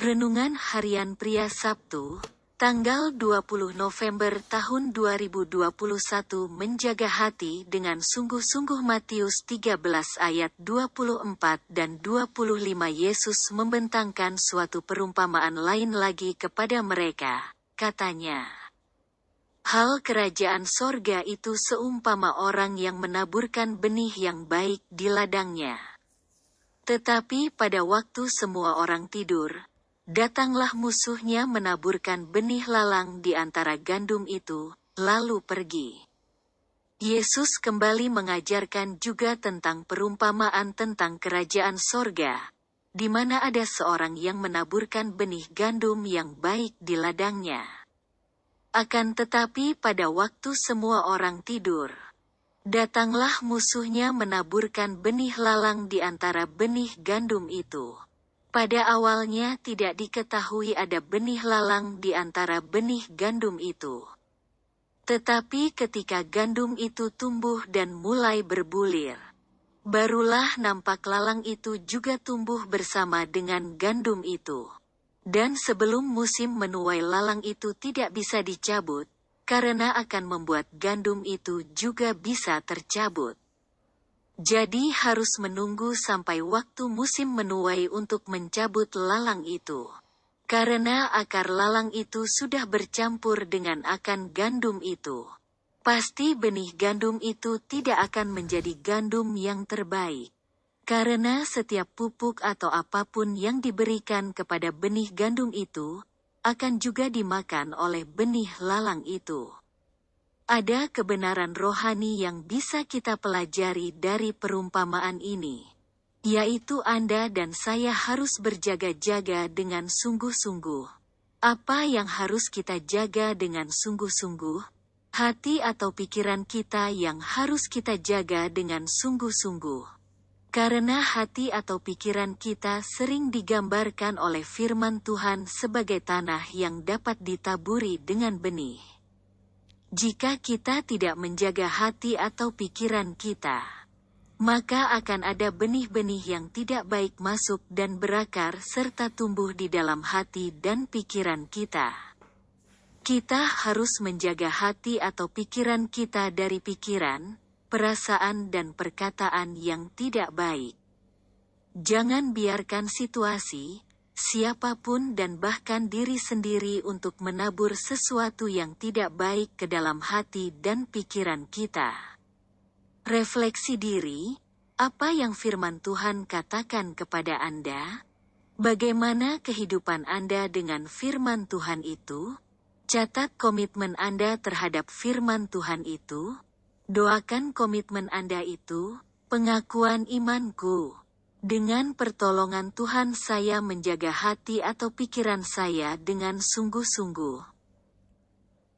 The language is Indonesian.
Renungan Harian Pria Sabtu, tanggal 20 November tahun 2021 menjaga hati dengan sungguh-sungguh Matius 13 ayat 24 dan 25 Yesus membentangkan suatu perumpamaan lain lagi kepada mereka, katanya. Hal kerajaan sorga itu seumpama orang yang menaburkan benih yang baik di ladangnya. Tetapi pada waktu semua orang tidur, datanglah musuhnya menaburkan benih lalang di antara gandum itu, lalu pergi. Yesus kembali mengajarkan juga tentang perumpamaan tentang kerajaan sorga, di mana ada seorang yang menaburkan benih gandum yang baik di ladangnya. Akan tetapi pada waktu semua orang tidur, datanglah musuhnya menaburkan benih lalang di antara benih gandum itu. Pada awalnya tidak diketahui ada benih lalang di antara benih gandum itu. Tetapi ketika gandum itu tumbuh dan mulai berbulir, barulah nampak lalang itu juga tumbuh bersama dengan gandum itu. Dan sebelum musim menuai lalang itu tidak bisa dicabut, karena akan membuat gandum itu juga bisa tercabut. Jadi harus menunggu sampai waktu musim menuai untuk mencabut lalang itu. Karena akar lalang itu sudah bercampur dengan akan gandum itu. Pasti benih gandum itu tidak akan menjadi gandum yang terbaik. Karena setiap pupuk atau apa pun yang diberikan kepada benih gandum itu, akan juga dimakan oleh benih lalang itu. Ada kebenaran rohani yang bisa kita pelajari dari perumpamaan ini, yaitu Anda dan saya harus berjaga-jaga dengan sungguh-sungguh. Apa yang harus kita jaga dengan sungguh-sungguh? Hati atau pikiran kita yang harus kita jaga dengan sungguh-sungguh. Karena hati atau pikiran kita sering digambarkan oleh firman Tuhan sebagai tanah yang dapat ditaburi dengan benih. Jika kita tidak menjaga hati atau pikiran kita, maka akan ada benih-benih yang tidak baik masuk dan berakar serta tumbuh di dalam hati dan pikiran kita. Kita harus menjaga hati atau pikiran kita dari pikiran, perasaan dan perkataan yang tidak baik. Jangan biarkan situasi, siapa pun dan bahkan diri sendiri untuk menabur sesuatu yang tidak baik ke dalam hati dan pikiran kita. Refleksi diri, apa yang firman Tuhan katakan kepada Anda? Bagaimana kehidupan Anda dengan firman Tuhan itu? Catat komitmen Anda terhadap firman Tuhan itu. Doakan komitmen Anda itu, pengakuan imanku. Dengan pertolongan Tuhan saya menjaga hati atau pikiran saya dengan sungguh-sungguh.